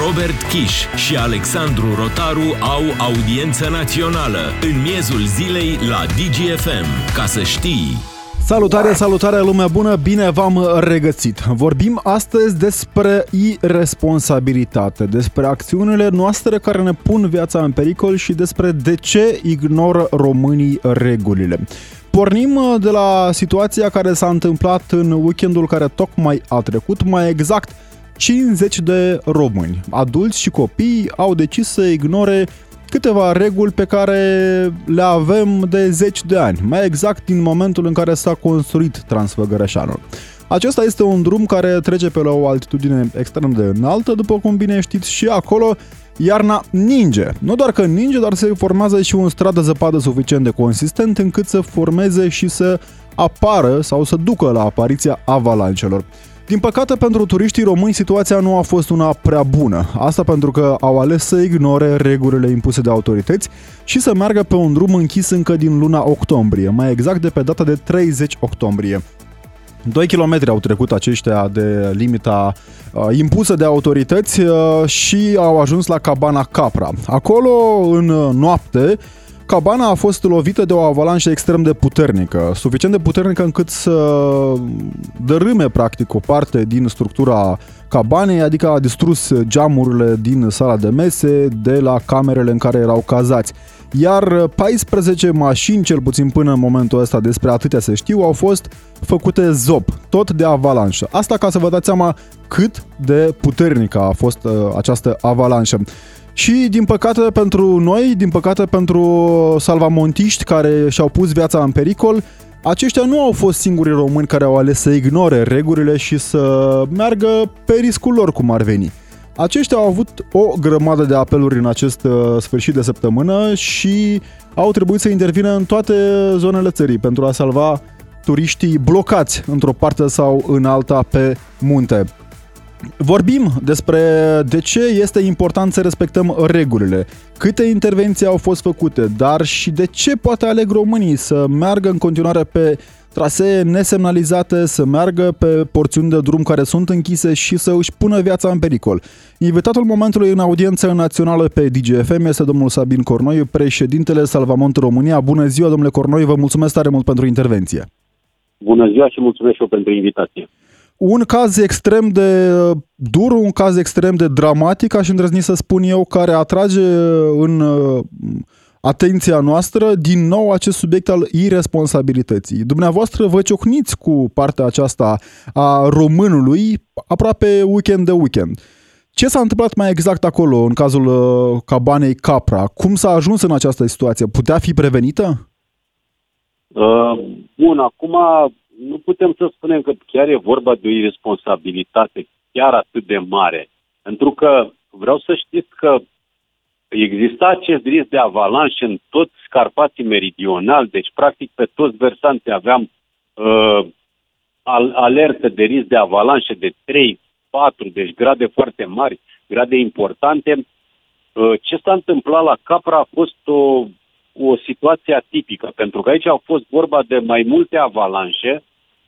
Robert Kiș și Alexandru Rotaru au audiență națională în miezul zilei la DGFM. Ca să știi... Salutare, salutare lumea bună, bine v-am regăsit. Vorbim astăzi despre irresponsabilitate, despre acțiunile noastre care ne pun viața în pericol și despre de ce ignoră românii regulile. Pornim de la situația care s-a întâmplat în weekendul care tocmai a trecut, mai exact 50 de români, adulți și copii, au decis să ignore câteva reguli pe care le avem de zeci de ani, mai exact din momentul în care s-a construit Transfăgărășanul. Acesta este un drum care trece pe la o altitudine extrem de înaltă, după cum bine știți, și acolo iarna ninge. Nu doar că ninge, dar se formează și un strat de zăpadă suficient de consistent încât să formeze și să apară sau să ducă la apariția avalancelor. Din păcate, pentru turiștii români, situația nu a fost una prea bună. Asta pentru că au ales să ignore regulile impuse de autorități și să meargă pe un drum închis încă din luna octombrie, mai exact de pe data de 30 octombrie. 2 km au trecut aceștia de limita uh, impusă de autorități uh, și au ajuns la cabana Capra. Acolo, în uh, noapte, cabana a fost lovită de o avalanșă extrem de puternică, suficient de puternică încât să dărâme practic o parte din structura cabanei, adică a distrus geamurile din sala de mese de la camerele în care erau cazați. Iar 14 mașini, cel puțin până în momentul ăsta, despre atâtea se știu, au fost făcute zop, tot de avalanșă. Asta ca să vă dați seama cât de puternică a fost uh, această avalanșă. Și din păcate pentru noi, din păcate pentru salvamontiști care și-au pus viața în pericol, aceștia nu au fost singurii români care au ales să ignore regulile și să meargă pe riscul lor cum ar veni. Aceștia au avut o grămadă de apeluri în acest uh, sfârșit de săptămână și au trebuit să intervină în toate zonele țării pentru a salva turiștii blocați într-o parte sau în alta pe munte. Vorbim despre de ce este important să respectăm regulile, câte intervenții au fost făcute, dar și de ce poate aleg românii să meargă în continuare pe trasee nesemnalizate, să meargă pe porțiuni de drum care sunt închise și să își pună viața în pericol. Invitatul momentului în audiență națională pe DGFM este domnul Sabin Cornoi, președintele Salvamont România. Bună ziua, domnule Cornoi, vă mulțumesc tare mult pentru intervenție. Bună ziua și mulțumesc și eu pentru invitație un caz extrem de uh, dur, un caz extrem de dramatic, aș îndrăzni să spun eu, care atrage uh, în uh, atenția noastră din nou acest subiect al irresponsabilității. Dumneavoastră vă ciocniți cu partea aceasta a românului aproape weekend de weekend. Ce s-a întâmplat mai exact acolo, în cazul cabanei Capra? Cum s-a ajuns în această situație? Putea fi prevenită? Uh, bun, acum nu putem să spunem că chiar e vorba de o irresponsabilitate chiar atât de mare. Pentru că vreau să știți că exista acest risc de avalanșă în toți Carpații Meridional, deci practic pe toți versanții aveam uh, alertă de risc de avalanșă de 3, 4, deci grade foarte mari, grade importante. Uh, ce s-a întâmplat la Capra a fost o, o situație atipică, pentru că aici au fost vorba de mai multe avalanșe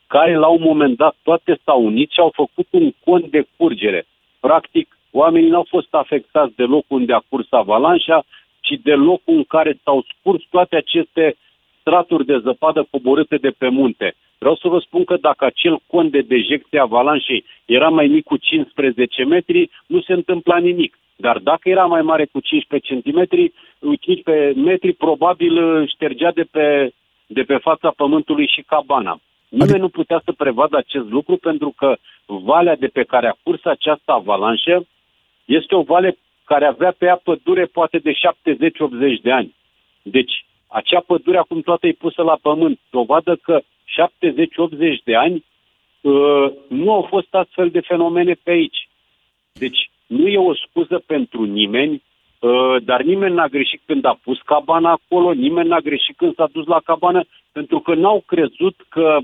care la un moment dat toate s-au unit și au făcut un cont de curgere. Practic, oamenii nu au fost afectați de locul unde a curs avalanșa, ci de locul în care s-au scurs toate aceste straturi de zăpadă coborâte de pe munte. Vreau să vă spun că dacă acel cont de dejecție avalanșei era mai mic cu 15 metri, nu se întâmpla nimic. Dar dacă era mai mare cu 15 cm, 15 metri, probabil ștergea de pe, de pe fața pământului și cabana. Nimeni adică... nu putea să prevadă acest lucru pentru că valea de pe care a curs această avalanșă este o vale care avea pe ea pădure poate de 70-80 de ani. Deci, acea pădure acum toată e pusă la pământ. Dovadă că 70-80 de ani uh, nu au fost astfel de fenomene pe aici. Deci, nu e o scuză pentru nimeni, uh, dar nimeni n-a greșit când a pus cabana acolo, nimeni n-a greșit când s-a dus la cabană, pentru că n-au crezut că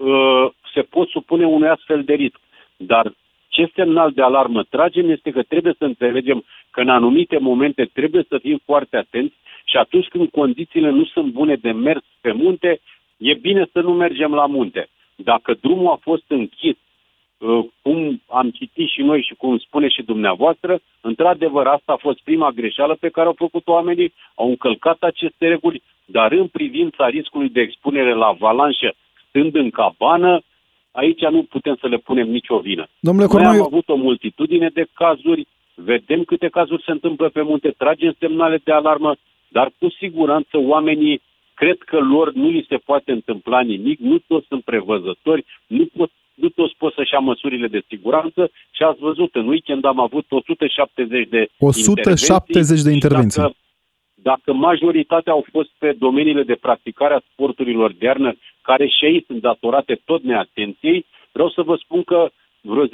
Uh, se pot supune unui astfel de risc. Dar ce semnal de alarmă tragem este că trebuie să înțelegem că în anumite momente trebuie să fim foarte atenți și atunci când condițiile nu sunt bune de mers pe munte, e bine să nu mergem la munte. Dacă drumul a fost închis uh, cum am citit și noi și cum spune și dumneavoastră, într-adevăr asta a fost prima greșeală pe care au făcut oamenii, au încălcat aceste reguli, dar în privința riscului de expunere la avalanșă, stând în cabană, aici nu putem să le punem nicio vină. Domnule Noi Cornoi, am avut o multitudine de cazuri, vedem câte cazuri se întâmplă pe munte, tragem semnale de alarmă, dar cu siguranță oamenii cred că lor nu li se poate întâmpla nimic, nu toți sunt prevăzători, nu, pot, nu toți pot să-și ia măsurile de siguranță și ați văzut, în weekend am avut 170 de 170 de intervenții. Dacă, dacă majoritatea au fost pe domeniile de practicare a sporturilor de iarnă, care și ei sunt datorate tot neatenției, vreau să vă spun că vreo 10-15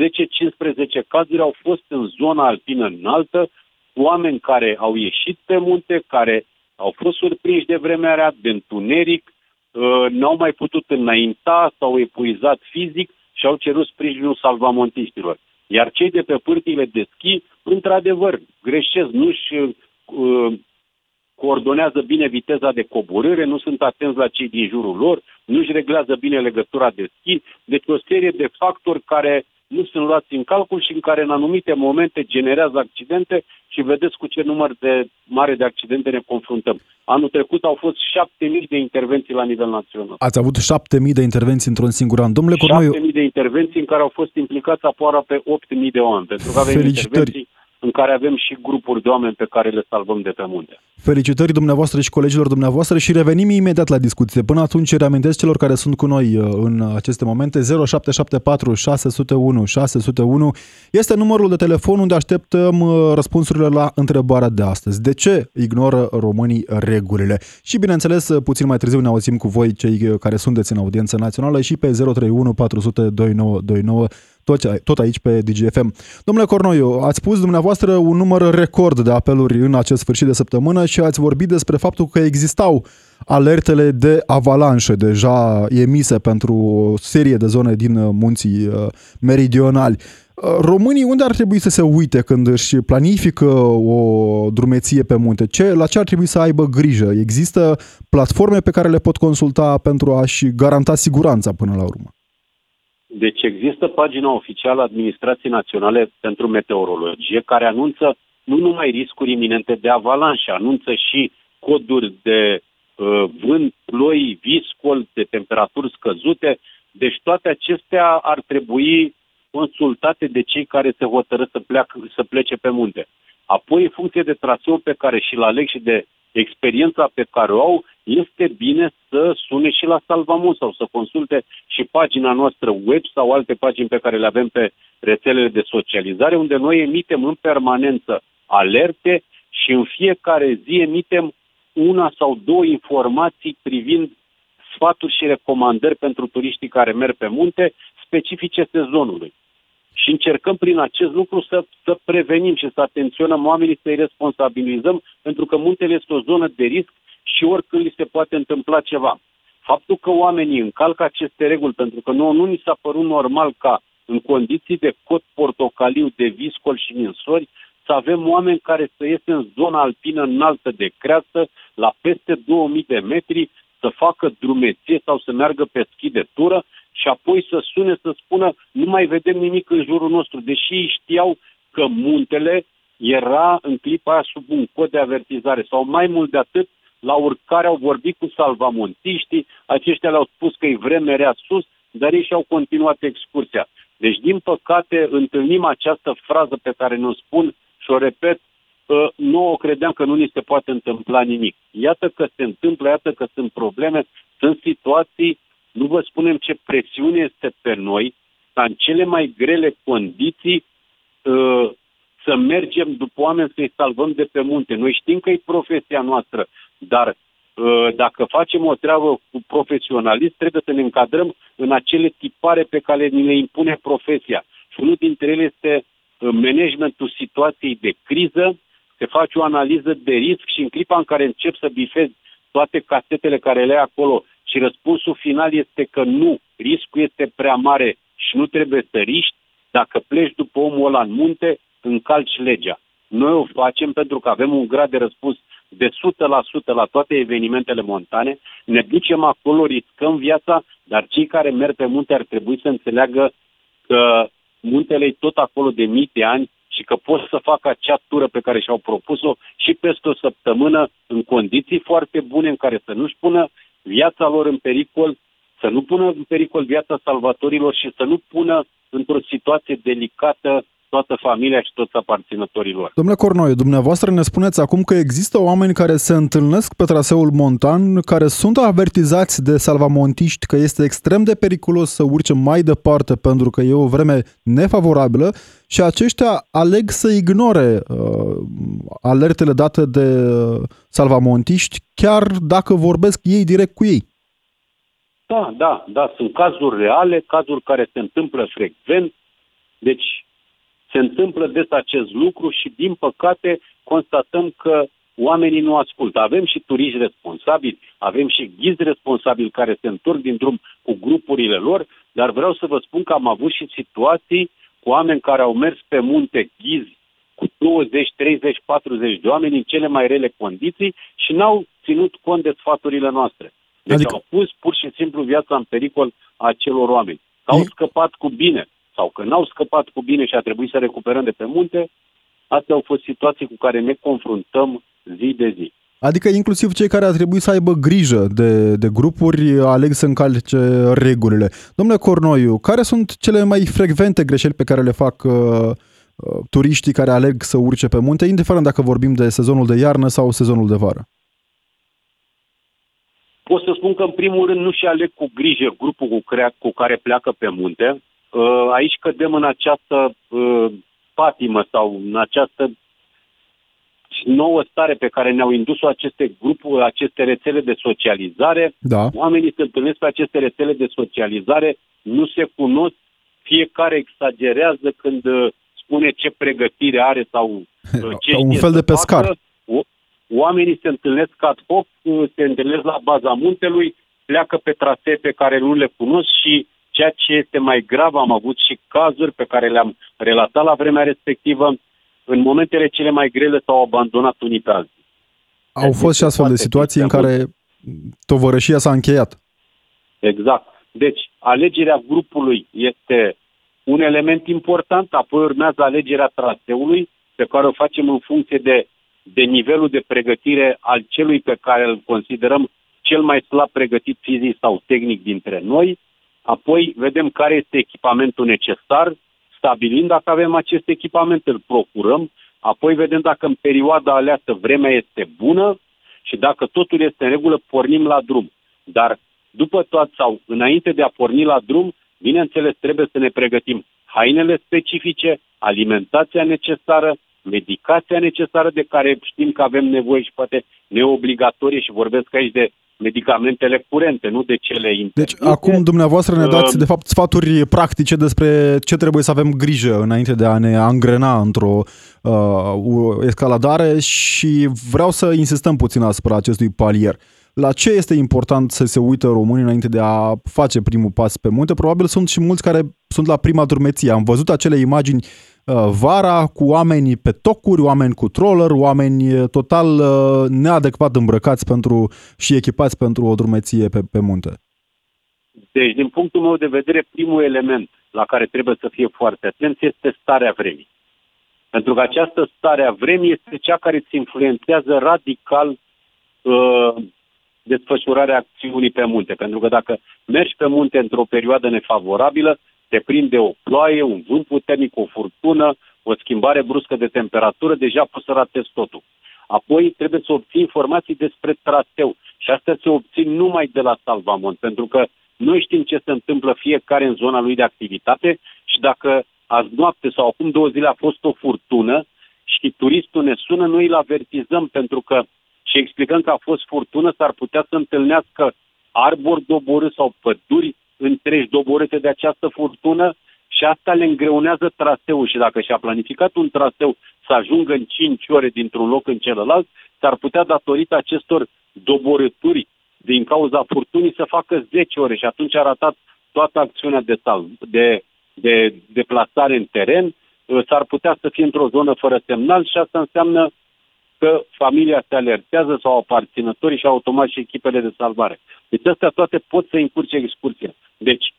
cazuri au fost în zona alpină înaltă, oameni care au ieșit pe munte, care au fost surprinși de vremea rea, de întuneric, uh, n-au mai putut înainta, s-au epuizat fizic și au cerut sprijinul salvamontiștilor. Iar cei de pe pârtiile de schi, într-adevăr, greșesc, nu-și uh, coordonează bine viteza de coborâre, nu sunt atenți la cei din jurul lor, nu-și reglează bine legătura de schi, deci o serie de factori care nu sunt luați în calcul și în care în anumite momente generează accidente și vedeți cu ce număr de mare de accidente ne confruntăm. Anul trecut au fost 7.000 de intervenții la nivel național. Ați avut 7.000 de intervenții într-un singur an. Domnule Cornoiu... 7.000 de intervenții în care au fost implicați aproape 8.000 de oameni, pentru că avem Felicitări. intervenții în care avem și grupuri de oameni pe care le salvăm de pe munte. Felicitări dumneavoastră și colegilor dumneavoastră și revenim imediat la discuție. Până atunci reamintesc celor care sunt cu noi uh, în aceste momente 0774 601 601 este numărul de telefon unde așteptăm uh, răspunsurile la întrebarea de astăzi. De ce ignoră românii regulile? Și bineînțeles, uh, puțin mai târziu ne auzim cu voi cei care sunteți în audiență națională și pe 031 400 2929 tot, tot aici pe DGFM. Domnule Cornoiu, ați spus dumneavoastră un număr record de apeluri în acest sfârșit de săptămână și ați vorbit despre faptul că existau alertele de avalanșă deja emise pentru o serie de zone din munții uh, meridionali. Uh, românii unde ar trebui să se uite când își planifică o drumeție pe munte? Ce, la ce ar trebui să aibă grijă? Există platforme pe care le pot consulta pentru a-și garanta siguranța până la urmă? Deci există pagina oficială a Administrației Naționale pentru Meteorologie care anunță nu numai riscuri iminente de avalanșă, anunță și coduri de uh, vânt, ploi, viscol, de temperaturi scăzute. Deci toate acestea ar trebui consultate de cei care se hotără să, pleacă, să plece pe munte. Apoi, în funcție de traseul pe care și-l aleg și de experiența pe care o au, este bine să sune și la Salvamont sau să consulte și pagina noastră web sau alte pagini pe care le avem pe rețelele de socializare, unde noi emitem în permanență alerte și în fiecare zi emitem una sau două informații privind sfaturi și recomandări pentru turiștii care merg pe munte specifice sezonului. Și încercăm prin acest lucru să, să prevenim și să atenționăm oamenii, să-i responsabilizăm, pentru că muntele este o zonă de risc și oricând li se poate întâmpla ceva. Faptul că oamenii încalcă aceste reguli, pentru că nu, nu ni s-a părut normal ca în condiții de cot portocaliu, de viscol și ninsori, să avem oameni care să iese în zona alpină înaltă de creasă, la peste 2000 de metri, să facă drumeție sau să meargă pe schi de tură și apoi să sune să spună nu mai vedem nimic în jurul nostru, deși ei știau că muntele era în clipa aia sub un cod de avertizare sau mai mult de atât, la urcare au vorbit cu salvamontiștii, aceștia le-au spus că e vreme rea sus, dar ei și-au continuat excursia. Deci, din păcate, întâlnim această frază pe care ne-o spun și o repet, nu o credeam că nu ni se poate întâmpla nimic. Iată că se întâmplă, iată că sunt probleme, sunt situații, nu vă spunem ce presiune este pe noi, ca în cele mai grele condiții ă, să mergem după oameni să-i salvăm de pe munte. Noi știm că e profesia noastră, dar ă, dacă facem o treabă cu profesionalism, trebuie să ne încadrăm în acele tipare pe care ni le impune profesia. Și unul dintre ele este ă, managementul situației de criză, se face o analiză de risc și în clipa în care încep să bifezi toate casetele care le ai acolo și răspunsul final este că nu, riscul este prea mare și nu trebuie să riști, dacă pleci după omul ăla în munte, încalci legea. Noi o facem pentru că avem un grad de răspuns de 100% la toate evenimentele montane, ne ducem acolo, riscăm viața, dar cei care merg pe munte ar trebui să înțeleagă că muntele tot acolo de mii de ani și că pot să facă acea tură pe care și-au propus-o și peste o săptămână în condiții foarte bune în care să nu-și pună viața lor în pericol, să nu pună în pericol viața salvatorilor și să nu pună într-o situație delicată toată familia și toți aparținătorii lor. Domnule Cornoiu, dumneavoastră ne spuneți acum că există oameni care se întâlnesc pe traseul montan, care sunt avertizați de salvamontiști că este extrem de periculos să urce mai departe pentru că e o vreme nefavorabilă și aceștia aleg să ignore uh, alertele date de uh, salvamontiști, chiar dacă vorbesc ei direct cu ei. Da, da, da, sunt cazuri reale, cazuri care se întâmplă frecvent, deci se întâmplă des acest lucru și, din păcate, constatăm că oamenii nu ascultă. Avem și turiști responsabili, avem și ghizi responsabili care se întorc din drum cu grupurile lor, dar vreau să vă spun că am avut și situații cu oameni care au mers pe munte ghizi cu 20, 30, 40 de oameni în cele mai rele condiții și n-au ținut cont de sfaturile noastre. Deci adică... au pus pur și simplu viața în pericol a celor oameni. Au scăpat cu bine sau că n-au scăpat cu bine și a trebuit să recuperăm de pe munte, astea au fost situații cu care ne confruntăm zi de zi. Adică inclusiv cei care ar trebui să aibă grijă de, de grupuri aleg să încalce regulile. Domnule Cornoiu, care sunt cele mai frecvente greșeli pe care le fac uh, uh, turiștii care aleg să urce pe munte, indiferent dacă vorbim de sezonul de iarnă sau sezonul de vară? Pot să spun că, în primul rând, nu și aleg cu grijă grupul cu, crea, cu care pleacă pe munte. Uh, aici cădem în această uh, patimă sau în această nouă stare pe care ne-au indus-o aceste grupuri, aceste rețele de socializare. Da. Oamenii se întâlnesc pe aceste rețele de socializare, nu se cunosc, fiecare exagerează când uh, spune ce pregătire are sau ce Un fel de pescar. Facă. Oamenii se întâlnesc ad hoc, se întâlnesc la baza muntelui, pleacă pe trasee pe care nu le cunosc și Ceea ce este mai grav, am avut și cazuri pe care le-am relatat la vremea respectivă, în momentele cele mai grele s-au abandonat unii pe alții. Au deci fost și astfel de situații în care tovărășia s-a încheiat. Exact. Deci, alegerea grupului este un element important, apoi urmează alegerea traseului, pe care o facem în funcție de, de nivelul de pregătire al celui pe care îl considerăm cel mai slab pregătit fizic sau tehnic dintre noi Apoi vedem care este echipamentul necesar, stabilind dacă avem acest echipament, îl procurăm, apoi vedem dacă în perioada aleasă vremea este bună și dacă totul este în regulă, pornim la drum. Dar după tot sau înainte de a porni la drum, bineînțeles, trebuie să ne pregătim hainele specifice, alimentația necesară, medicația necesară de care știm că avem nevoie și poate neobligatorie și vorbesc aici de medicamentele curente, nu de cele interdise. Deci acum dumneavoastră ne dați uh, de fapt sfaturi practice despre ce trebuie să avem grijă înainte de a ne angrena într-o uh, escaladare și vreau să insistăm puțin asupra acestui palier. La ce este important să se uită românii înainte de a face primul pas pe munte? Probabil sunt și mulți care sunt la prima drumeție. Am văzut acele imagini Uh, vara cu oameni pe tocuri, oameni cu troller, oameni uh, total uh, neadecvat îmbrăcați pentru și echipați pentru o drumeție pe, pe munte. Deci, din punctul meu de vedere, primul element la care trebuie să fie foarte atent este starea vremii. Pentru că această stare a vremii este cea care îți influențează radical uh, desfășurarea acțiunii pe munte. Pentru că dacă mergi pe munte într-o perioadă nefavorabilă, te prinde o ploaie, un vânt puternic, o furtună, o schimbare bruscă de temperatură, deja poți să ratezi totul. Apoi trebuie să obții informații despre traseu și astea se obțin numai de la Salvamont, pentru că noi știm ce se întâmplă fiecare în zona lui de activitate și dacă azi noapte sau acum două zile a fost o furtună și turistul ne sună, noi îl avertizăm pentru că și explicăm că a fost furtună, s-ar putea să întâlnească arbori doborâți sau păduri întregi doborâte de această furtună și asta le îngreunează traseul. Și dacă și-a planificat un traseu să ajungă în 5 ore dintr-un loc în celălalt, s-ar putea datorită acestor doborâturi din cauza furtunii să facă 10 ore. Și atunci a ratat toată acțiunea de, sal, de, de deplasare în teren, s-ar putea să fie într-o zonă fără semnal și asta înseamnă că familia se alertează sau aparținătorii și automat și echipele de salvare. Deci astea toate pot să încurce excursia. Deci,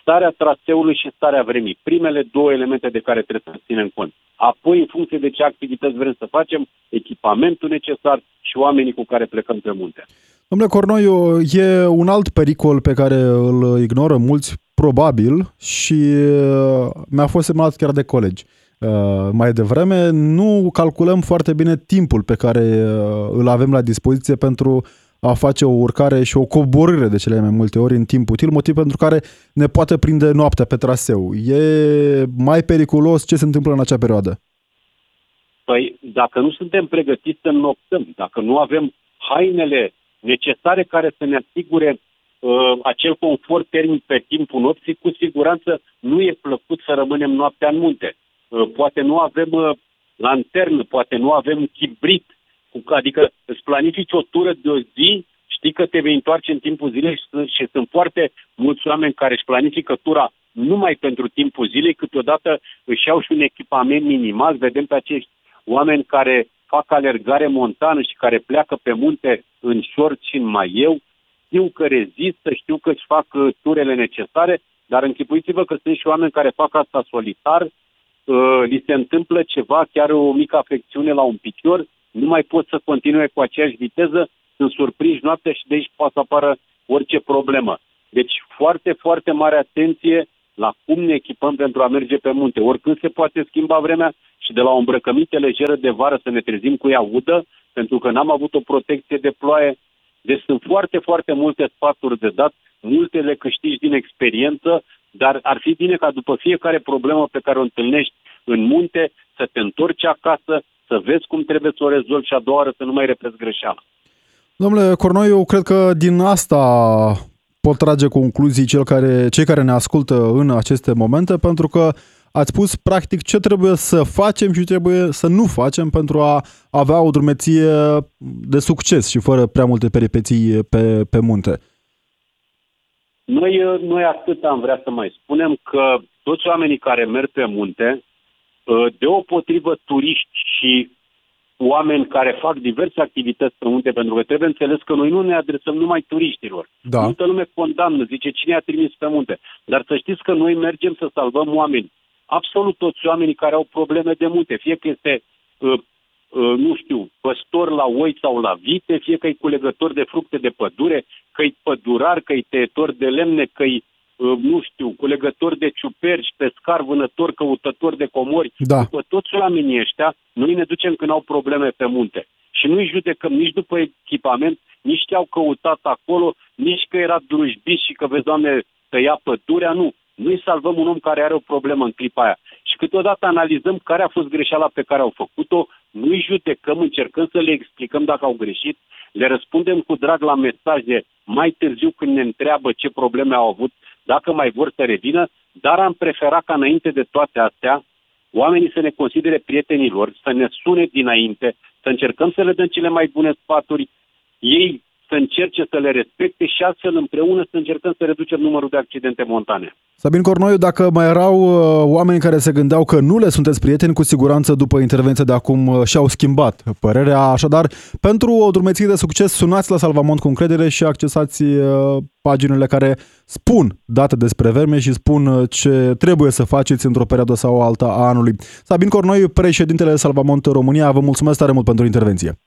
starea traseului și starea vremii. Primele două elemente de care trebuie să ținem cont. Apoi, în funcție de ce activități vrem să facem, echipamentul necesar și oamenii cu care plecăm pe munte. Domnule Cornoiu, e un alt pericol pe care îl ignoră mulți, probabil, și uh, mi-a fost semnalat chiar de colegi. Uh, mai devreme, nu calculăm foarte bine timpul pe care uh, îl avem la dispoziție pentru a face o urcare și o coborâre de cele mai multe ori în timp util, motiv pentru care ne poate prinde noaptea pe traseu. E mai periculos ce se întâmplă în acea perioadă? Păi, dacă nu suntem pregătiți să noptăm, dacă nu avem hainele necesare care să ne asigure uh, acel confort termic pe timpul nopții, cu siguranță nu e plăcut să rămânem noaptea în munte. Uh, poate nu avem uh, lanternă, poate nu avem chibrit, adică îți planifici o tură de o zi, știi că te vei întoarce în timpul zilei și, și sunt foarte mulți oameni care își planifică tura numai pentru timpul zilei, câteodată își iau și un echipament minimal, vedem pe acești oameni care fac alergare montană și care pleacă pe munte în short și în maieu, știu că rezistă, știu că își fac uh, turele necesare, dar închipuiți-vă că sunt și oameni care fac asta solitar, uh, li se întâmplă ceva, chiar o mică afecțiune la un picior, nu mai pot să continue cu aceeași viteză, sunt surprinși noaptea și de aici poate să apară orice problemă. Deci foarte, foarte mare atenție la cum ne echipăm pentru a merge pe munte. Oricând se poate schimba vremea și de la o îmbrăcăminte lejeră de vară să ne trezim cu ea udă, pentru că n-am avut o protecție de ploaie. Deci sunt foarte, foarte multe sfaturi de dat, multe le câștigi din experiență, dar ar fi bine ca după fiecare problemă pe care o întâlnești în munte să te întorci acasă, să vezi cum trebuie să o rezolvi și a doua oară să nu mai repezi greșeala. Domnule Cornoi, eu cred că din asta pot trage concluzii cel care, cei care ne ascultă în aceste momente, pentru că ați spus practic ce trebuie să facem și ce trebuie să nu facem pentru a avea o drumeție de succes și fără prea multe peripeții pe, pe munte. Noi, noi atât am vrea să mai spunem că toți oamenii care merg pe munte, deopotrivă turiști și oameni care fac diverse activități pe munte, pentru că trebuie înțeles că noi nu ne adresăm numai turiștilor. Da. Multă lume condamnă, zice cine a trimis pe munte. Dar să știți că noi mergem să salvăm oameni. Absolut toți oamenii care au probleme de munte, fie că este, uh, uh, nu știu, păstor la oi sau la vite, fie că e culegător de fructe de pădure, că e pădurar, că e tăietor de lemne, că e Uh, nu știu, culegători de ciuperci, pescar, vânător, căutător de comori. Da. După toți oamenii ăștia, noi ne ducem când au probleme pe munte. Și nu-i judecăm nici după echipament, nici ce au căutat acolo, nici că era drujbit și că, vezi, Doamne, tăia pădurea, nu. Noi salvăm un om care are o problemă în clipa aia. Și câteodată analizăm care a fost greșeala pe care au făcut-o, nu-i judecăm, încercăm să le explicăm dacă au greșit, le răspundem cu drag la mesaje mai târziu când ne întreabă ce probleme au avut dacă mai vor să revină, dar am preferat ca înainte de toate astea oamenii să ne considere prietenii lor, să ne sune dinainte, să încercăm să le dăm cele mai bune sfaturi, ei să încerce să le respecte și astfel împreună să încercăm să reducem numărul de accidente montane. Sabin Cornoiu, dacă mai erau uh, oameni care se gândeau că nu le sunteți prieteni, cu siguranță după intervenția de acum uh, și-au schimbat părerea. Așadar, pentru o drumeție de succes, sunați la Salvamont cu încredere și accesați uh, paginile care spun date despre verme și spun ce trebuie să faceți într-o perioadă sau alta a anului. Sabin Cornoiu, președintele Salvamont România, vă mulțumesc tare mult pentru intervenție.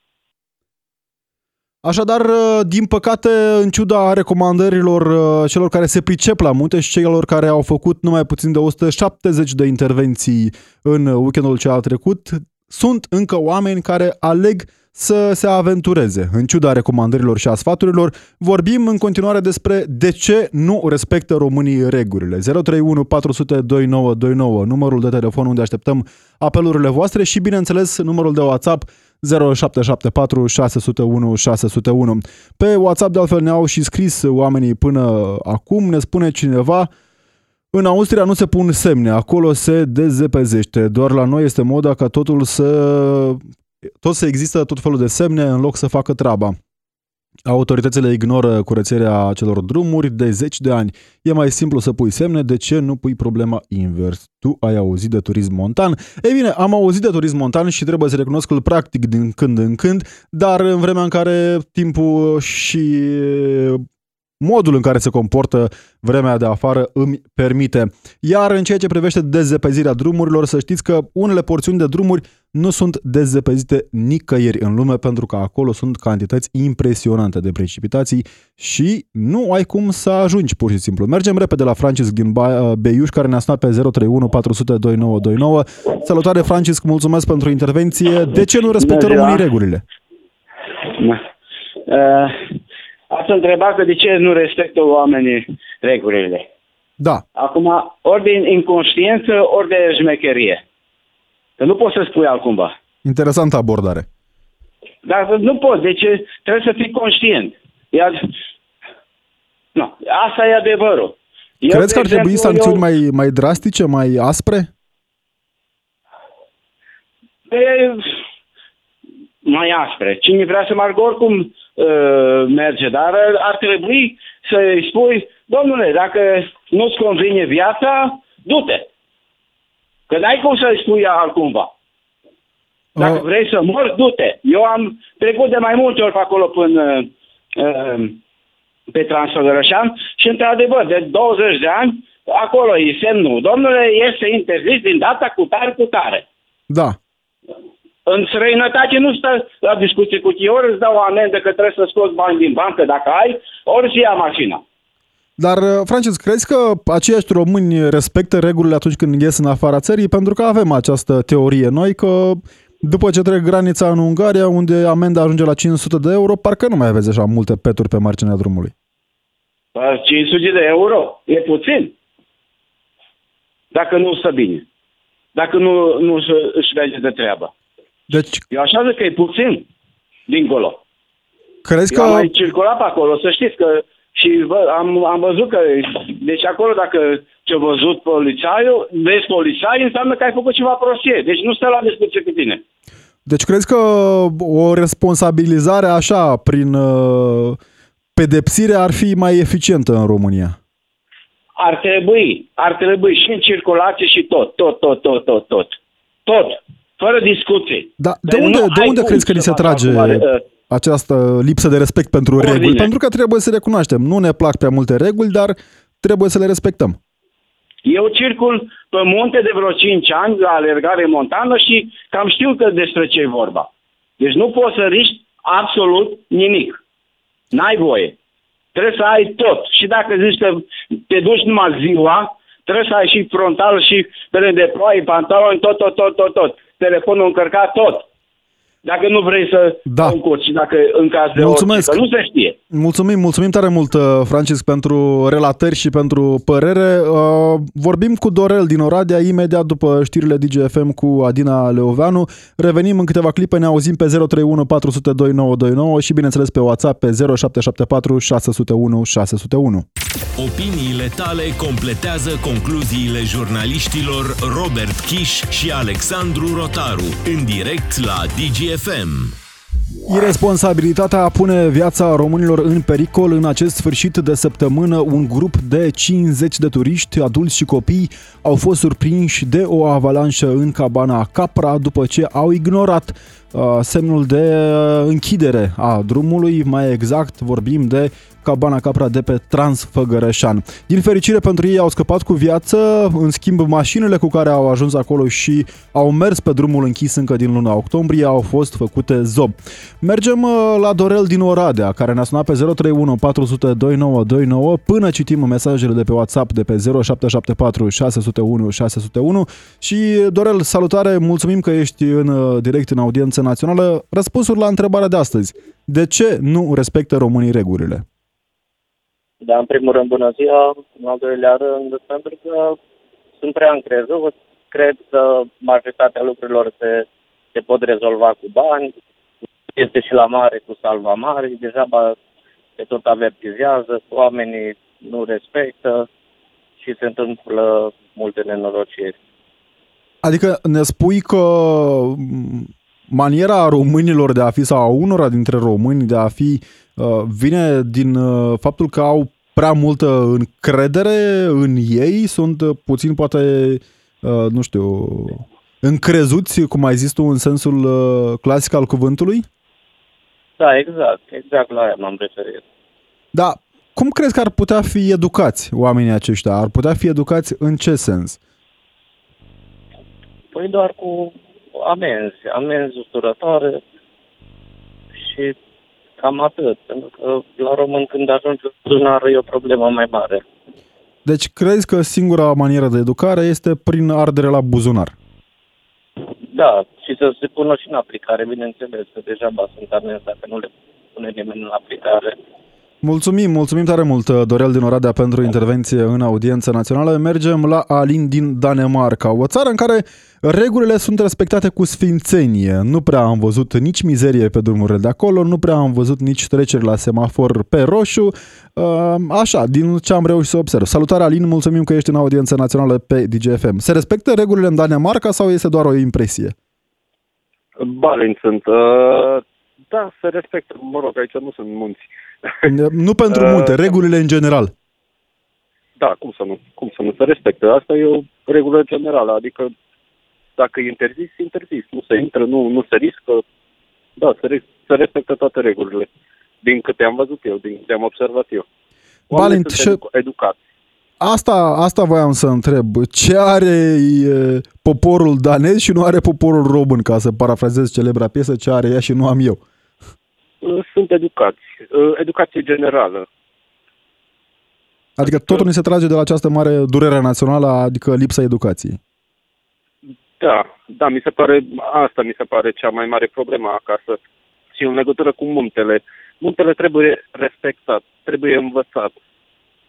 Așadar, uh, din păcate, în ciuda recomandărilor uh, celor care se pricep la munte și celor care au făcut numai puțin de 170 de intervenții în weekendul ce a trecut, sunt încă oameni care aleg să se aventureze. În ciuda recomandărilor și a sfaturilor, vorbim în continuare despre de ce nu respectă românii regulile. 031 400 2929, numărul de telefon unde așteptăm apelurile voastre și, bineînțeles, numărul de WhatsApp 0774 601 601. Pe WhatsApp de altfel ne-au și scris oamenii până acum, ne spune cineva în Austria nu se pun semne, acolo se dezepezește. Doar la noi este moda ca totul să tot să există tot felul de semne în loc să facă treaba. Autoritățile ignoră curățenia celor drumuri de zeci de ani. E mai simplu să pui semne, de ce nu pui problema invers? Tu ai auzit de turism montan? Ei bine, am auzit de turism montan și trebuie să recunosc că îl practic din când în când, dar în vremea în care timpul și modul în care se comportă vremea de afară îmi permite. Iar în ceea ce privește dezzepezirea drumurilor, să știți că unele porțiuni de drumuri nu sunt dezzepezite nicăieri în lume pentru că acolo sunt cantități impresionante de precipitații și nu ai cum să ajungi pur și simplu. Mergem repede la Francisc din Beiuș care ne-a sunat pe 031 400 2929. Salutare Francisc, mulțumesc pentru intervenție. De ce nu respectă românii regulile? Uh, ați întrebat că de ce nu respectă oamenii regulile. Da. Acum, ori de inconștiență, ori de șmecherie. Că nu poți să spui altcumva. Interesantă abordare. Dar nu poți, deci trebuie să fii conștient. Iar... Nu, asta e adevărul. Eu, Crezi că ar trebui sancțiuni eu... mai, mai drastice, mai aspre? Pe, mai aspre. Cine vrea să meargă oricum uh, merge, dar ar trebui să-i spui, domnule, dacă nu-ți convine viața, du-te. Că n-ai cum să-i spui altcumva. Dacă uh. vrei să mor, du-te. Eu am trecut de mai multe ori pe acolo până uh, pe Transfăgărășan și într-adevăr, de 20 de ani, acolo e semnul. Domnule, este interzis din data cu tare cu tare. Da. În străinătate nu stă la discuție cu tine, ori îți dau o amendă că trebuie să scoți bani din bancă dacă ai, ori să ia mașina. Dar, uh, Francis, crezi că aceiași români respectă regulile atunci când ies în afara țării? Pentru că avem această teorie noi că după ce trec granița în Ungaria, unde amenda ajunge la 500 de euro, parcă nu mai aveți așa multe peturi pe marginea drumului. 500 de euro e puțin. Dacă nu stă bine. Dacă nu, nu își vede de treabă. Deci... Eu așa zic că e puțin dincolo. Crezi Eu că... am mai circulat pe acolo, să știți că și vă, am, am văzut că, deci acolo dacă ce-a văzut polițaiul, vezi polițai, înseamnă că ai făcut ceva prostie. Deci nu stă la discuție cu tine. Deci crezi că o responsabilizare așa, prin uh, pedepsire, ar fi mai eficientă în România? Ar trebui, ar trebui și în circulație și tot, tot, tot, tot, tot, tot. Tot, fără discuție. Da, de unde, de unde crezi că li se trage... Acum, această lipsă de respect pentru Ordine. reguli, pentru că trebuie să recunoaștem. Nu ne plac prea multe reguli, dar trebuie să le respectăm. Eu circul pe munte de vreo 5 ani la alergare montană și cam știu că despre ce e vorba. Deci nu poți să riști absolut nimic. N-ai voie. Trebuie să ai tot. Și dacă zici că te duci numai ziua, trebuie să ai și frontal și pele de ploaie, pantaloni, tot, tot, tot, tot, tot. Telefonul încărcat, tot dacă nu vrei să da. concursi, dacă în caz de Mulțumesc. orice, nu se știe. Mulțumim, mulțumim tare mult, uh, Francis, pentru relatări și pentru părere. Uh, vorbim cu Dorel din Oradea imediat după știrile DGFM cu Adina Leoveanu. Revenim în câteva clipe, ne auzim pe 031 400 2929 și bineînțeles pe WhatsApp pe 0774 601 601. Opiniile tale completează concluziile jurnaliștilor Robert Kiș și Alexandru Rotaru în direct la DGFM. Irresponsabilitatea pune viața românilor în pericol. În acest sfârșit de săptămână, un grup de 50 de turiști, adulți și copii, au fost surprinși de o avalanșă în cabana Capra după ce au ignorat uh, semnul de închidere a drumului. Mai exact, vorbim de Cabana Capra de pe Transfăgărășan. Din fericire pentru ei au scăpat cu viață, în schimb mașinile cu care au ajuns acolo și au mers pe drumul închis încă din luna octombrie au fost făcute zob. Mergem uh, la Dorel din Oradea, care ne-a sunat pe 031 400 2929 până citim mesajele de pe WhatsApp de pe 0774 601 601 și Dorel, salutare, mulțumim că ești în uh, direct în audiență națională. Răspunsuri la întrebarea de astăzi. De ce nu respectă românii regulile? Da, în primul rând, bună ziua. În al doilea rând, pentru că sunt prea încrezut. Cred că majoritatea lucrurilor se, se pot rezolva cu bani. Este și la mare cu salva mare. Deja se tot avertizează, oamenii nu respectă și se întâmplă multe nenorociri. Adică ne spui că maniera românilor de a fi sau a unora dintre români de a fi uh, vine din uh, faptul că au prea multă încredere în ei, sunt uh, puțin poate, nu știu, încrezuți, cum ai zis tu, în sensul clasic al cuvântului? Da, exact. Exact la aia m-am referit. Da, cum crezi că ar putea fi educați oamenii aceștia? Ar putea fi educați în ce sens? Păi doar cu amenzi, amenzi usturătoare și cam atât. Pentru că la român când ajungi în buzunar e o problemă mai mare. Deci crezi că singura manieră de educare este prin ardere la buzunar? Da, și să se pună și în aplicare, bineînțeles, că degeaba sunt amenzi dacă nu le pune nimeni în aplicare. Mulțumim, mulțumim tare mult, Dorel din Oradea, pentru intervenție în audiență națională. Mergem la Alin din Danemarca, o țară în care regulile sunt respectate cu sfințenie. Nu prea am văzut nici mizerie pe drumurile de acolo, nu prea am văzut nici treceri la semafor pe roșu. Așa, din ce am reușit să observ. Salutare, Alin, mulțumim că ești în audiență națională pe DGFM. Se respectă regulile în Danemarca sau este doar o impresie? Balin sunt. Uh, da, se respectă. Mă rog, aici nu sunt munți. nu pentru munte, uh, regulile în general. Da, cum să nu? Cum să nu se respectă? Asta e o regulă generală, adică dacă e interzis, e interzis. Nu se intră, nu, nu se riscă. Da, se, se respectă toate regulile. Din câte am văzut eu, din câte am observat eu. Balint, și... educați. Asta, asta voiam să întreb. Ce are e, poporul danez și nu are poporul român, ca să parafrazez celebra piesă, ce are ea și nu am eu? Sunt educați. Educație generală. Adică totul ni se trage de la această mare durere națională, adică lipsa educației. Da, da, mi se pare, asta mi se pare cea mai mare problemă acasă. Și în legătură cu muntele. Muntele trebuie respectat, trebuie învățat.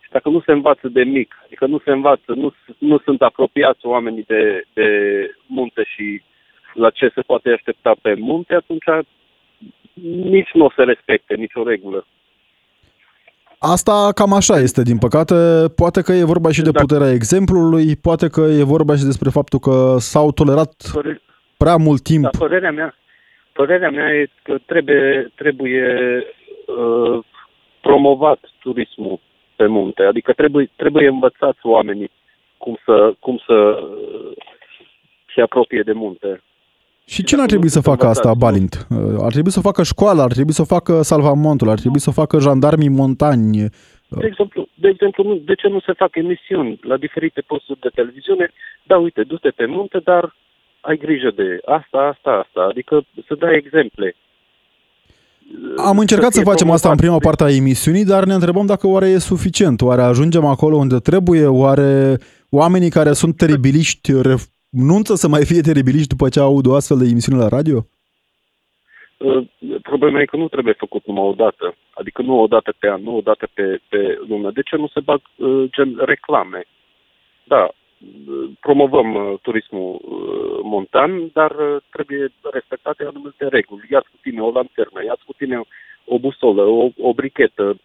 Și dacă nu se învață de mic, adică nu se învață, nu, nu sunt apropiați oamenii de, de munte și la ce se poate aștepta pe munte, atunci nici nu o să respecte nicio regulă. Asta cam așa este, din păcate. Poate că e vorba și de puterea exemplului, poate că e vorba și despre faptul că s-au tolerat Păre... prea mult timp. Da, părerea mea, părerea mea e că trebuie, trebuie uh, promovat turismul pe munte. Adică trebuie, trebuie învățați oamenii cum să, cum să uh, se apropie de munte. Și cine ar trebui să facă asta, Balint? Uh, ar trebui să facă școala, ar trebui să facă salvamontul, ar trebui să facă jandarmii montani. De exemplu, de exemplu, de ce nu se fac emisiuni la diferite posturi de televiziune? Da, uite, du-te pe munte, dar ai grijă de asta, asta, asta. Adică să dai exemple. Am încercat să, să facem asta în prima parte a emisiunii, dar ne întrebăm dacă oare e suficient. Oare ajungem acolo unde trebuie? Oare oamenii care sunt teribiliști nunță să mai fie teribiliști după ce aud o astfel de emisiune la radio? Uh, problema e că nu trebuie făcut numai o dată. Adică nu o dată pe an, nu o dată pe, pe lună. De ce nu se bag uh, gen reclame? Da, uh, promovăm turismul montan, dar trebuie respectate anumite reguli. Ia-ți cu tine o lanternă, ia-ți cu tine o busolă, o, o brichetă,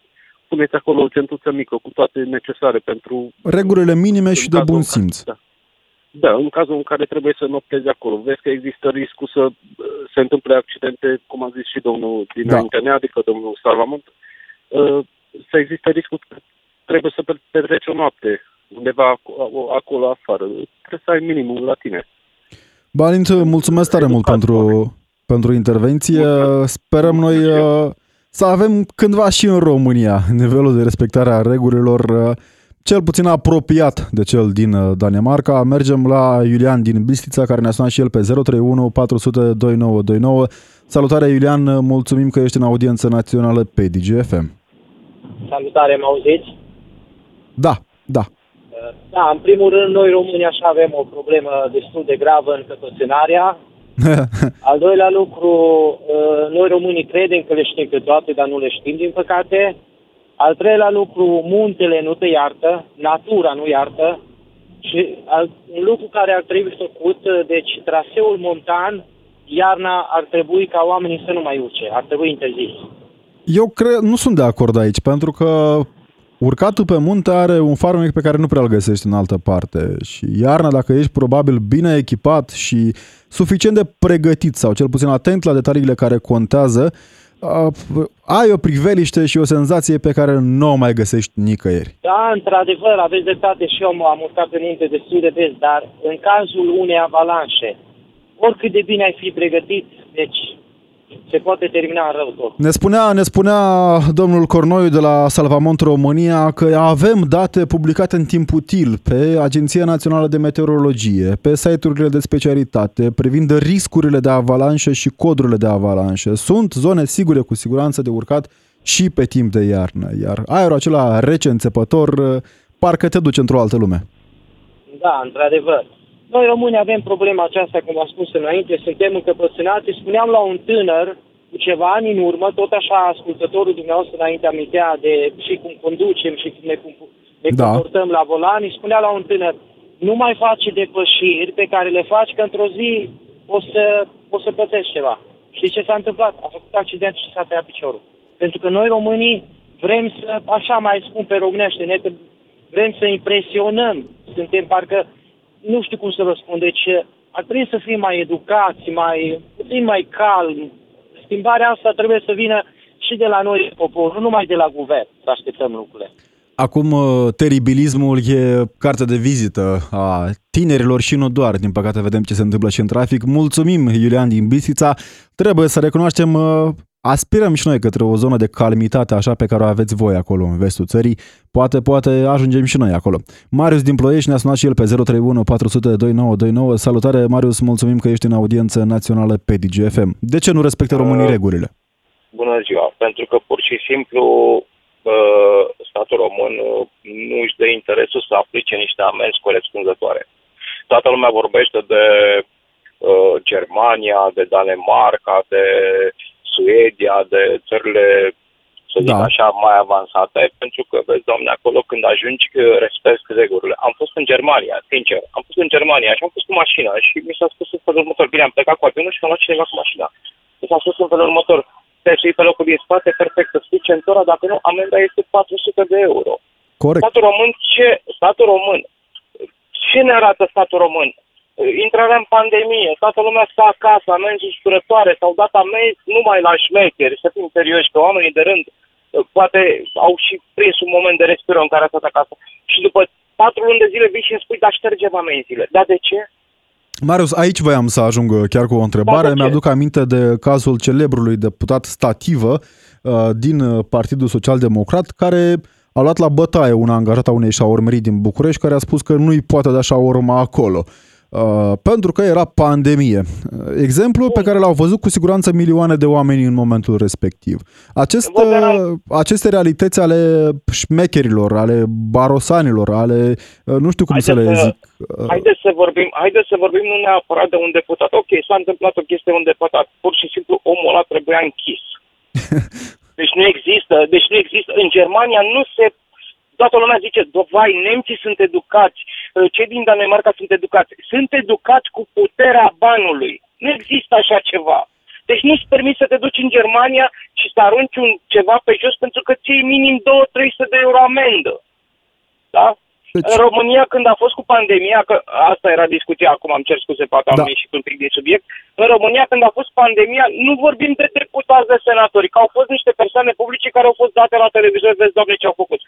puneți acolo o centuță mică cu toate necesare pentru... Regulile minime și de bun simț. Da. Da, în cazul în care trebuie să noptezi acolo, vezi că există riscul să se întâmple accidente, cum a zis și domnul dinaintea da. adică domnul Salvamont, uh, să existe riscul că trebuie să petreci o noapte undeva acolo afară. Trebuie să ai minimul la tine. Balint, mulțumesc tare mult pentru, pentru intervenție. Sperăm noi uh, să avem cândva și în România nivelul de respectare a regulilor uh, cel puțin apropiat de cel din uh, Danemarca. Mergem la Iulian din Bistrița, care ne-a sunat și el pe 031 400 2929. Salutare, Iulian, mulțumim că ești în audiență națională pe DGFM. Salutare, mă auziți? Da, da. Da, în primul rând, noi români așa avem o problemă destul de gravă în căpățânarea. Al doilea lucru, uh, noi românii credem că le știm pe toate, dar nu le știm, din păcate. Al treilea lucru, muntele nu te iartă, natura nu iartă și al, un lucru care ar trebui făcut, deci traseul montan, iarna ar trebui ca oamenii să nu mai urce, ar trebui interzis. Eu cred, nu sunt de acord aici, pentru că urcatul pe munte are un farmec pe care nu prea îl găsești în altă parte și iarna, dacă ești probabil bine echipat și suficient de pregătit sau cel puțin atent la detaliile care contează, uh, ai o priveliște și o senzație pe care nu o mai găsești nicăieri. Da, într-adevăr, aveți dreptate și eu am urcat în munte destul de des, dar în cazul unei avalanșe, oricât de bine ai fi pregătit, deci se poate termina în rău tot. Ne spunea, ne spunea domnul Cornoiu de la Salvamont România că avem date publicate în timp util pe Agenția Națională de Meteorologie, pe site-urile de specialitate, privind riscurile de avalanșă și codurile de avalanșă. Sunt zone sigure cu siguranță de urcat și pe timp de iarnă, iar aerul acela rece înțepător parcă te duce într-o altă lume. Da, într-adevăr. Noi români avem problema aceasta, cum am spus înainte, suntem încăpățânați. Spuneam la un tânăr cu ceva ani în urmă, tot așa ascultătorul dumneavoastră înainte amintea de și cum conducem și cum ne, ne da. comportăm la volan, îi spunea la un tânăr, nu mai face depășiri pe care le faci, că într-o zi o să, o să plătești ceva. Știi ce s-a întâmplat? A făcut accident și s-a tăiat piciorul. Pentru că noi românii vrem să, așa mai spun pe românește, ne, vrem să impresionăm. Suntem parcă nu știu cum să răspund. Deci ar trebui să fim mai educați, mai, puțin mai calm. Schimbarea asta trebuie să vină și de la noi, popor, nu numai de la guvern, să așteptăm lucrurile. Acum, uh, teribilismul e cartea de vizită a tinerilor și nu doar. Din păcate, vedem ce se întâmplă și în trafic. Mulțumim, Iulian din Bistrița. Trebuie să recunoaștem uh, aspirăm și noi către o zonă de calmitate așa pe care o aveți voi acolo în vestul țării. Poate, poate ajungem și noi acolo. Marius din Ploiești ne-a sunat și el pe 031 400 2929. Salutare, Marius, mulțumim că ești în audiență națională pe DGFM. De ce nu respectă românii uh, regulile? Bună ziua, pentru că pur și simplu uh, statul român uh, nu își dă interesul să aplice niște amenzi corespunzătoare. Toată lumea vorbește de uh, Germania, de Danemarca, de Suedia, de țările, să zic da. așa, mai avansate, pentru că, vezi, doamne, acolo când ajungi, respect regulile. Am fost în Germania, sincer, am fost în Germania și am fost cu mașina și mi s-a spus în felul următor, bine, am plecat cu avionul și am luat cineva cu mașina. Mi s-a spus în felul următor, te știi pe locul din spate, perfect, să spui centura, dacă nu, amenda este 400 de euro. Corect. Statul român, ce, statul român, ce ne arată statul român? Intrarea în pandemie, toată lumea stă acasă, amenzi usturătoare, s-au dat amenzi numai la șmecheri, să fim serioși, că oamenii de rând uh, poate au și prins un moment de respiro în care a stat acasă. Și după patru luni de zile vii și îmi spui, dar ștergem amenziile. Dar de ce? Marius, aici voiam să ajung chiar cu o întrebare. Da, Mi-aduc aminte de cazul celebrului deputat Stativă uh, din Partidul Social Democrat, care a luat la bătaie un angajat a unei șaormerii din București care a spus că nu-i poate da șaorma acolo. Uh, pentru că era pandemie. Exemplu pe care l-au văzut cu siguranță milioane de oameni în momentul respectiv. Aceste, aceste realități ale șmecherilor, ale barosanilor, ale uh, nu știu cum haideți să le zic. Uh, haideți să vorbim, haideți să vorbim nu neapărat de un deputat. Ok, s-a întâmplat o chestie un deputat. Pur și simplu omul ăla trebuia închis. Deci nu există, deci nu există. În Germania nu se toată lumea zice, vai, nemții sunt educați, uh, cei din Danemarca sunt educați. Sunt educați cu puterea banului. Nu există așa ceva. Deci nu-ți permis să te duci în Germania și să arunci un ceva pe jos pentru că ții minim 2-300 de euro amendă. Da? Deci... În România, când a fost cu pandemia, că asta era discuția, acum am cer scuze, poate am da. ieșit un pic din subiect, în România, când a fost pandemia, nu vorbim de deputați de senatori, că au fost niște persoane publice care au fost date la televizor, vezi, doamne, ce au făcut.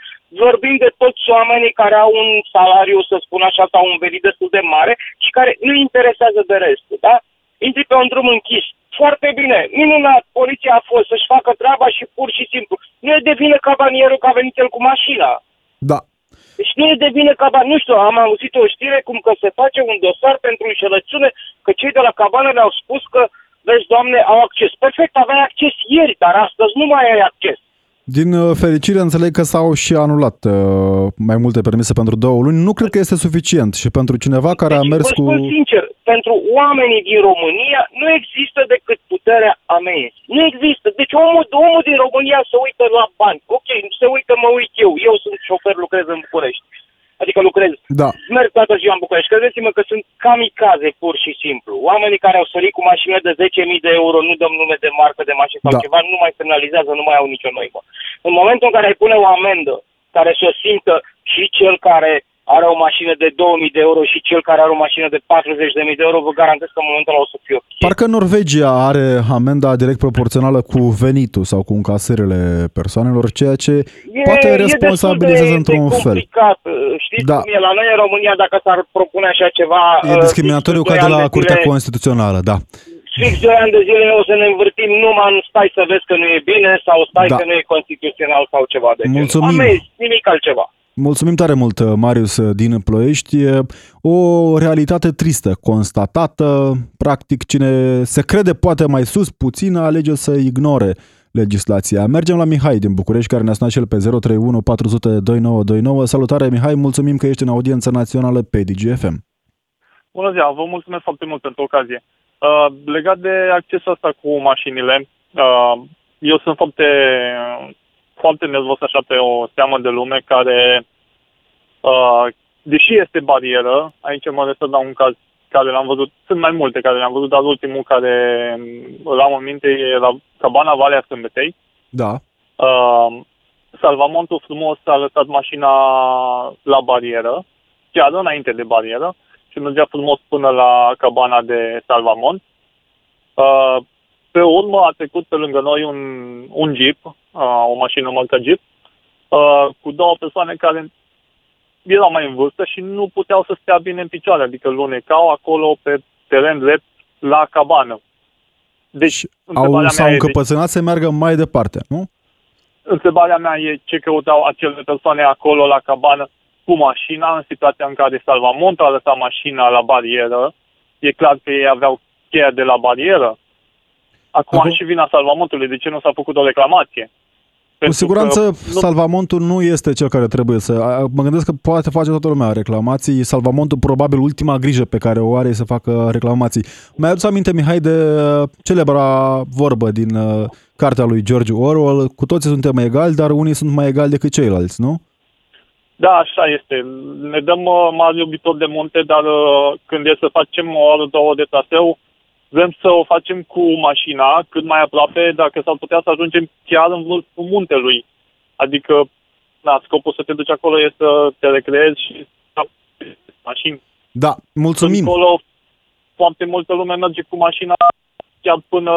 Vorbim de toți oamenii care au un salariu, să spun așa, sau un venit destul de mare și care nu interesează de restul, da? Intri pe un drum închis. Foarte bine, minunat, poliția a fost să-și facă treaba și pur și simplu. Nu e de vină cabanierul că a venit el cu mașina. Da, deci nu e de vină cabana. Nu știu, am auzit o știre cum că se face un dosar pentru înșelăciune, că cei de la cabană le-au spus că, vezi, doamne, au acces. Perfect, aveai acces ieri, dar astăzi nu mai ai acces. Din uh, fericire înțeleg că s-au și anulat uh, mai multe permise pentru două luni. Nu cred că este suficient și pentru cineva care deci, a mers cu... sincer, pentru oamenii din România nu există decât puterea amenzi. Nu există. Deci omul, omul din România se uită la bani. Ok, se uită, mă uit eu. Eu sunt șofer, lucrez în București. Adică lucrez. Da. Merg toată ziua în București. Credeți-mă că sunt kamikaze pur și simplu. Oamenii care au sărit cu mașină de 10.000 de euro, nu dăm nume de marcă de mașină sau da. ceva, nu mai semnalizează, nu mai au nicio noimă. În momentul în care ai pune o amendă care să o simtă și cel care are o mașină de 2000 de euro și cel care are o mașină de 40.000 de euro, vă garantez că în momentul ăla o să fie ok. Parcă Norvegia are amenda direct proporțională cu venitul sau cu încasările persoanelor, ceea ce e, poate responsabilizează într-un de fel. Știți da. cum e la noi în România, dacă s-ar propune așa ceva... E discriminatoriu uh, ca de la Curtea Constituțională, da fix 2 ani de zile o să ne învârtim numai în stai să vezi că nu e bine sau stai Da. că nu e constituțional sau ceva de genul. Mulțumim. Amenzi, nimic altceva. Mulțumim tare mult, Marius din Ploiești. E O realitate tristă, constatată. Practic, cine se crede poate mai sus puțin, alege să ignore legislația. Mergem la Mihai din București, care ne-a sunat și el pe 031 400 2929. Salutare, Mihai, mulțumim că ești în audiență națională pe DGFM. Bună ziua, vă mulțumesc foarte mult pentru ocazie. Uh, legat de accesul ăsta cu mașinile, uh, eu sunt foarte, foarte nervos așa pe o seamă de lume care, uh, deși este barieră, aici mă refer la un caz care l-am văzut, sunt mai multe care le-am văzut, dar ultimul care îl am în minte e la Cabana Valea Sâmbetei. Da. Uh, salvamontul frumos a lăsat mașina la barieră, chiar înainte de barieră, și mergea frumos până la cabana de salvamont. Uh, pe urmă a trecut pe lângă noi un, un jeep, uh, o mașină marca jeep, uh, cu două persoane care erau mai în vârstă și nu puteau să stea bine în picioare, adică lunecau acolo pe teren drept la cabană. Deci, Au, întrebarea s-au mea e de încăpățânat să meargă mai departe, nu? Întrebarea mea e ce căutau acele persoane acolo la cabană cu mașina în situația în care salvamontul a lăsat mașina la barieră. E clar că ei aveau cheia de la barieră. Acum Acum- și vina salvamontului. De ce nu s-a făcut o reclamație? Cu Pentru siguranță, că nu- Salvamontul nu este cel care trebuie să... a- Mă gândesc că poate face toată lumea reclamații. Salvamontul, probabil, ultima grijă pe care o are e să facă reclamații. Mai aduți aminte, Mihai, de uh, celebra vorbă din uh, cartea lui George Orwell. Cu toții suntem egali, dar unii sunt mai egali decât ceilalți, nu? Da, așa este. Ne dăm uh, mari iubitori de munte, dar uh, când e să facem o oră, două de traseu, vrem să o facem cu mașina cât mai aproape, dacă s-ar putea să ajungem chiar în vârful muntelui. Adică, na, scopul să te duci acolo este să te recreezi și să mașini. Da, mulțumim. Acolo foarte multă lume merge cu mașina chiar până...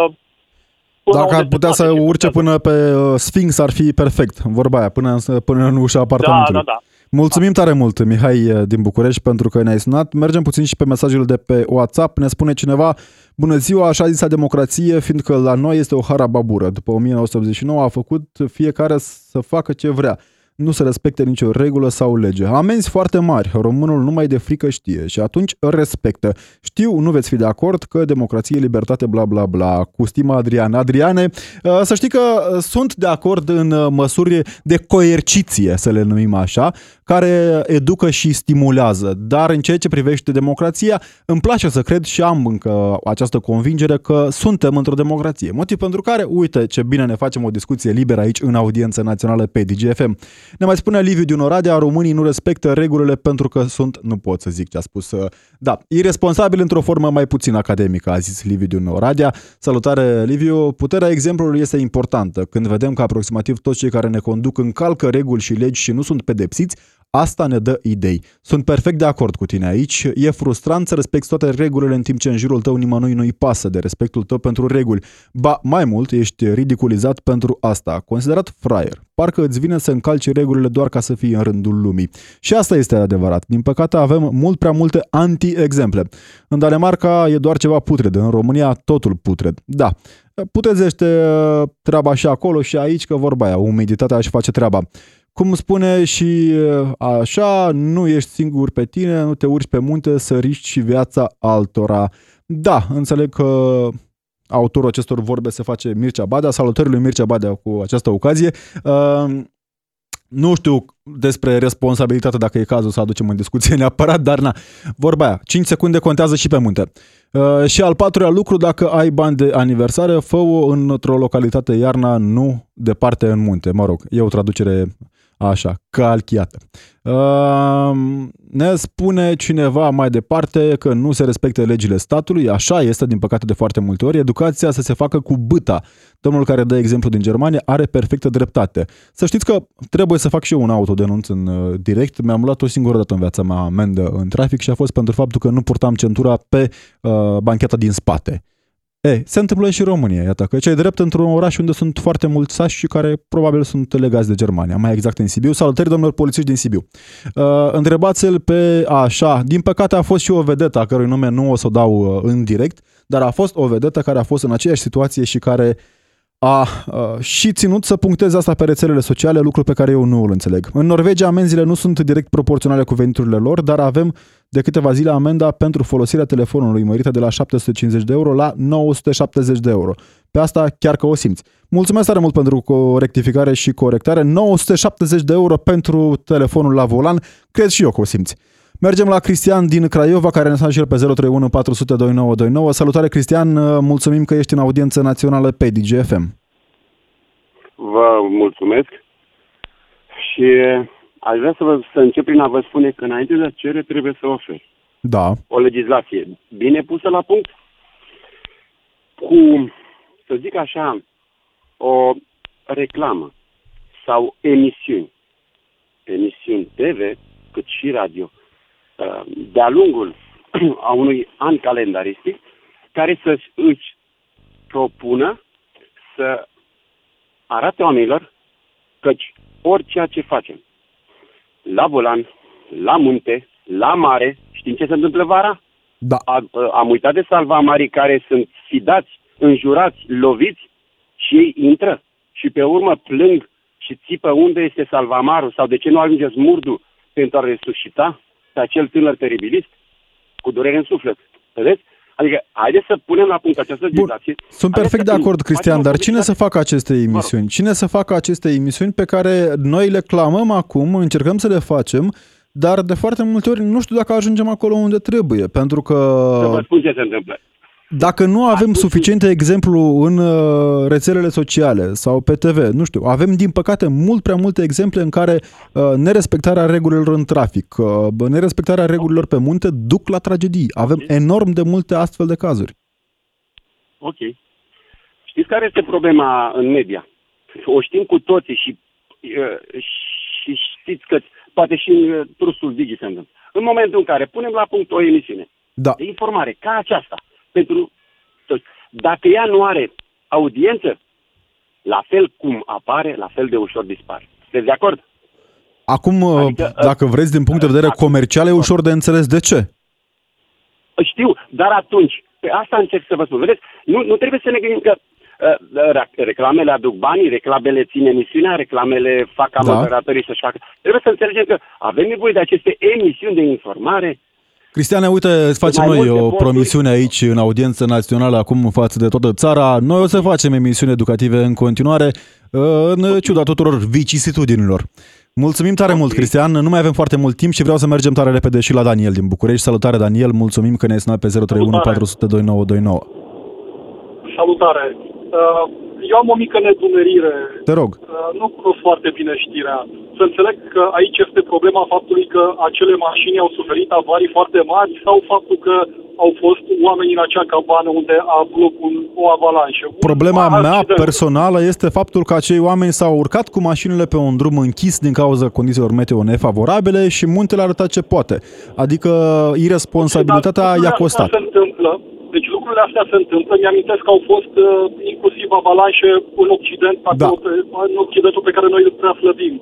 până Dacă ar unde putea se să poate și urce putea până pe uh, Sphinx, ar fi perfect. Vorba aia, până, în- până în ușa Da, apartamentului. da, da. Mulțumim tare mult, Mihai uh, din București, pentru că ne-ai sunat. Mergem puțin și pe mesajul de pe WhatsApp. Ne spune cineva, bună ziua, așa zisa democrație, fiindcă la noi este o harababură. După 1989 a făcut fiecare să facă ce vrea. Nu se respecte nicio regulă sau lege. Amenzi foarte mari, românul numai de frică știe și atunci respectă. Știu, nu veți fi de acord că democrație, libertate, bla bla bla. Cu stima Adrian. Adriane, uh, să știi că uh, sunt de acord în uh, măsuri de coerciție, să le numim așa, care educă și stimulează. Dar în ceea ce privește democrația, îmi place să cred și am încă această convingere că suntem într-o democrație. Motiv pentru care, uite ce bine ne facem o discuție liberă aici în audiență națională pe DGFM. Ne mai spune Liviu din Oradea, românii nu respectă regulile pentru că sunt, nu pot să zic ce a spus, uh, da, irresponsabil într-o formă mai puțin academică, a zis Liviu din Oradea. Salutare, Liviu. Puterea exemplului este importantă. Când vedem că aproximativ toți cei care ne conduc încalcă reguli și legi și nu sunt pedepsiți, Asta ne dă idei. Sunt perfect de acord cu tine aici. E frustrant să respecti toate regulile în timp ce în jurul tău nimănui nu-i pasă de respectul tău pentru reguli. Ba, mai mult, ești ridiculizat pentru asta. Considerat fraier. Parcă îți vine să încalci regulile doar ca să fii în rândul lumii. Și asta este adevărat. Din păcate avem mult prea multe anti-exemple. În Danemarca e doar ceva putred, în România totul putred. Da, putezește uh, treaba și acolo și aici, că vorba aia, umiditatea își face treaba. Cum spune și uh, așa, nu ești singur pe tine, nu te urci pe munte să riști și viața altora. Da, înțeleg că autorul acestor vorbe se face Mircea Badea. Salutări lui Mircea Badea cu această ocazie. Uh, nu știu despre responsabilitate dacă e cazul să aducem în discuție neapărat, dar na, vorba aia, 5 secunde contează și pe munte. Uh, și al patrulea lucru, dacă ai bani de aniversare, fă-o într-o localitate iarna, nu departe în munte. Mă rog, e o traducere așa, calchiată. Uh, ne spune cineva mai departe că nu se respectă legile statului, așa este din păcate de foarte multe ori, educația să se facă cu băta. Domnul care dă exemplu din Germania are perfectă dreptate. Să știți că trebuie să fac și eu un autodenunț în uh, direct. Mi-am luat o singură dată în viața mea amendă în trafic și a fost pentru faptul că nu purtam centura pe uh, bancheta din spate. E, se întâmplă și în România, iată, că cei drept într-un oraș unde sunt foarte mulți sași și care probabil sunt legați de Germania, mai exact în Sibiu. Salutări, domnilor polițiști din Sibiu. Uh, întrebați-l pe așa, din păcate a fost și o vedetă a cărui nume nu o să o dau uh, în direct, dar a fost o vedetă care a fost în aceeași situație și care a, a și ținut să puncteze asta pe rețelele sociale, lucru pe care eu nu îl înțeleg. În Norvegia amenziile nu sunt direct proporționale cu veniturile lor, dar avem de câteva zile amenda pentru folosirea telefonului mărită de la 750 de euro la 970 de euro. Pe asta chiar că o simți. Mulțumesc tare mult pentru rectificare și corectare. 970 de euro pentru telefonul la volan, cred și eu că o simți. Mergem la Cristian din Craiova, care ne a și el pe 031 400 2929. Salutare, Cristian, mulțumim că ești în audiență națională pe DGFM. Vă mulțumesc și aș vrea să, vă, să încep prin a vă spune că înainte de a cere trebuie să oferi. Da. O legislație bine pusă la punct, cu, să zic așa, o reclamă sau emisiuni, emisiuni TV, cât și radio, uh, de-a lungul a unui an calendaristic, care să își propună să arate oamenilor căci orice ce facem, la volan, la munte, la mare, știm ce se întâmplă vara? Da. Am, am uitat de salvamarii care sunt fidați, înjurați, loviți și ei intră și pe urmă plâng și țipă unde este salvamarul sau de ce nu ajunge smurdu pentru a resuscita pe acel tânăr teribilist cu durere în suflet. Vedeți? Adică, haideți să punem la punct această legislație. Sunt perfect de acord, Cristian, dar cine să facă aceste emisiuni? Cine să facă aceste emisiuni pe care noi le clamăm acum, încercăm să le facem, dar de foarte multe ori nu știu dacă ajungem acolo unde trebuie, pentru că... Să vă spun ce se întâmplă. Dacă nu avem suficiente exemplu în uh, rețelele sociale sau pe TV, nu știu, avem din păcate mult prea multe exemple în care uh, nerespectarea regulilor în trafic, uh, nerespectarea regulilor pe munte duc la tragedii. Avem enorm de multe astfel de cazuri. Ok. Știți care este problema în media? O știm cu toții și, și știți că poate și în trustul Digi se întâmplă. În momentul în care punem la punct o emisiune da. de informare ca aceasta, pentru toți. Dacă ea nu are audiență, la fel cum apare, la fel de ușor dispare. Sunteți de acord? Acum, adică, uh, dacă vreți, din punct de vedere comercial, e ușor de înțeles de ce. Știu, dar atunci, pe asta încerc să vă spun. Vedeți, nu, nu trebuie să ne gândim că uh, reclamele aduc banii, reclamele țin emisiunea, reclamele fac ca da. moderatorii să-și facă. Trebuie să înțelegem că avem nevoie de aceste emisiuni de informare Cristiane, uite, îți facem noi o promisiune aici în audiență națională acum față de toată țara. Noi o să facem emisiuni educative în continuare, în ciuda tuturor vicisitudinilor. Mulțumim tare okay. mult, Cristian. Nu mai avem foarte mult timp și vreau să mergem tare repede și la Daniel din București. Salutare, Daniel. Mulțumim că ne-ai sunat pe 031 400 2929. Salutare. Uh eu am o mică nedumerire. Te rog. Nu cunosc foarte bine știrea. Să înțeleg că aici este problema faptului că acele mașini au suferit avarii foarte mari sau faptul că au fost oameni în acea cabană unde a avut loc un, o avalanșă. Problema un mea accident. personală este faptul că acei oameni s-au urcat cu mașinile pe un drum închis din cauza condițiilor meteo nefavorabile și muntele a arătat ce poate. Adică irresponsabilitatea i-a costat. Se întâmplă, deci lucrurile astea se întâmplă. Mi-amintesc că au fost uh, inclusiv avalanșe în Occident, da. acolo, pe, în Occidentul pe care noi îl prea slăbim.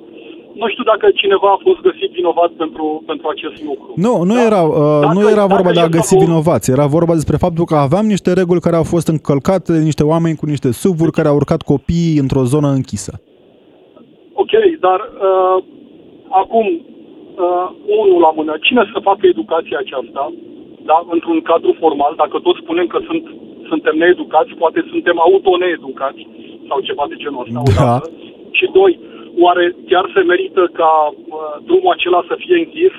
Nu știu dacă cineva a fost găsit vinovat pentru, pentru acest lucru. Nu, nu da? era, uh, nu era vorba de a găsi fost... vinovați. Era vorba despre faptul că aveam niște reguli care au fost încălcate, niște oameni cu niște suvuri care au urcat copiii într-o zonă închisă. Ok, dar uh, acum, uh, unul la mână, cine să facă educația aceasta? Da, într-un cadru formal, dacă toți spunem că sunt, suntem needucați, poate suntem auto-needucați sau ceva de genul ăsta. Da. Și doi, oare chiar se merită ca uh, drumul acela să fie închis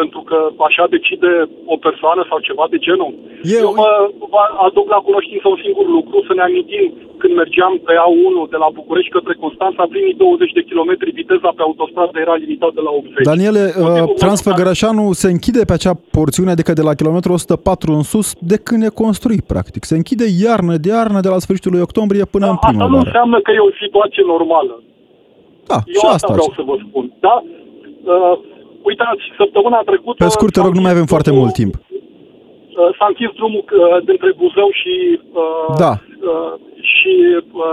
pentru că așa decide o persoană sau ceva de genul. Eu, Eu mă, mă aduc la cunoștință un singur lucru, să ne amintim când mergeam pe A1 de la București către Constanța, primii 20 de kilometri viteza pe autostradă era limitată la 80. Daniele, uh, Transfăgărășanu se închide pe acea porțiune, adică de la kilometru 104 în sus, de când e construit, practic. Se închide iarnă de iarnă de la sfârșitul lui octombrie până da, în primăvară. Asta nu înseamnă că e o situație normală. Da, Eu și asta, asta vreau să vă spun. Da? Uh, uitați, săptămâna trecută... Pe scurt, te rog, nu mai avem foarte mult timp. Uh, s-a închis drumul uh, dintre Buzău și... Uh, da. Și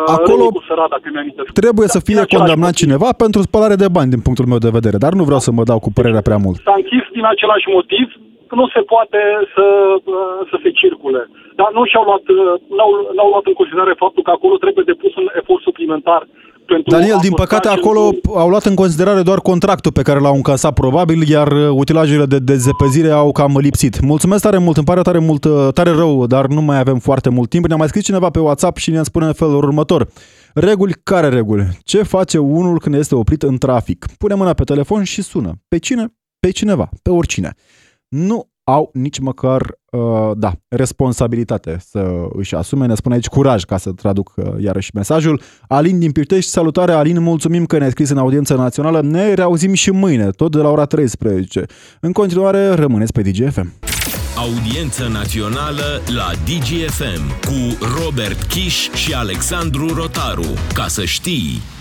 Acolo Sărat, dacă mi trebuie să fie condamnat cineva pentru spălare de bani, din punctul meu de vedere, dar nu vreau să mă dau cu părerea prea mult. S-a închis din același motiv, nu se poate să, uh, să se circule. Dar nu și-au luat, uh, n-au, n-au luat în considerare faptul că acolo trebuie depus un efort suplimentar pentru Daniel, a din păstra păcate acel acolo drum. au luat în considerare doar contractul pe care l-au încasat probabil, iar uh, utilajele de dezepezire au cam lipsit. Mulțumesc tare mult, îmi pare tare mult, uh, tare rău, dar nu mai avem foarte mult timp. Ne-a mai scris cineva pe WhatsApp și ne spune în felul următor. Reguli care reguli? Ce face unul când este oprit în trafic? Pune mâna pe telefon și sună. Pe cine? Pe cineva, pe oricine. Nu au nici măcar, uh, da, responsabilitate să își asume. Ne spune aici curaj, ca să traduc uh, iarăși mesajul. Alin din Pitești, salutare Alin, mulțumim că ne-ai scris în audiența națională. Ne reauzim și mâine, tot de la ora 13. În continuare, rămâneți pe DGFM. Audiență națională la DGFM cu Robert Kiș și Alexandru Rotaru. Ca să știi...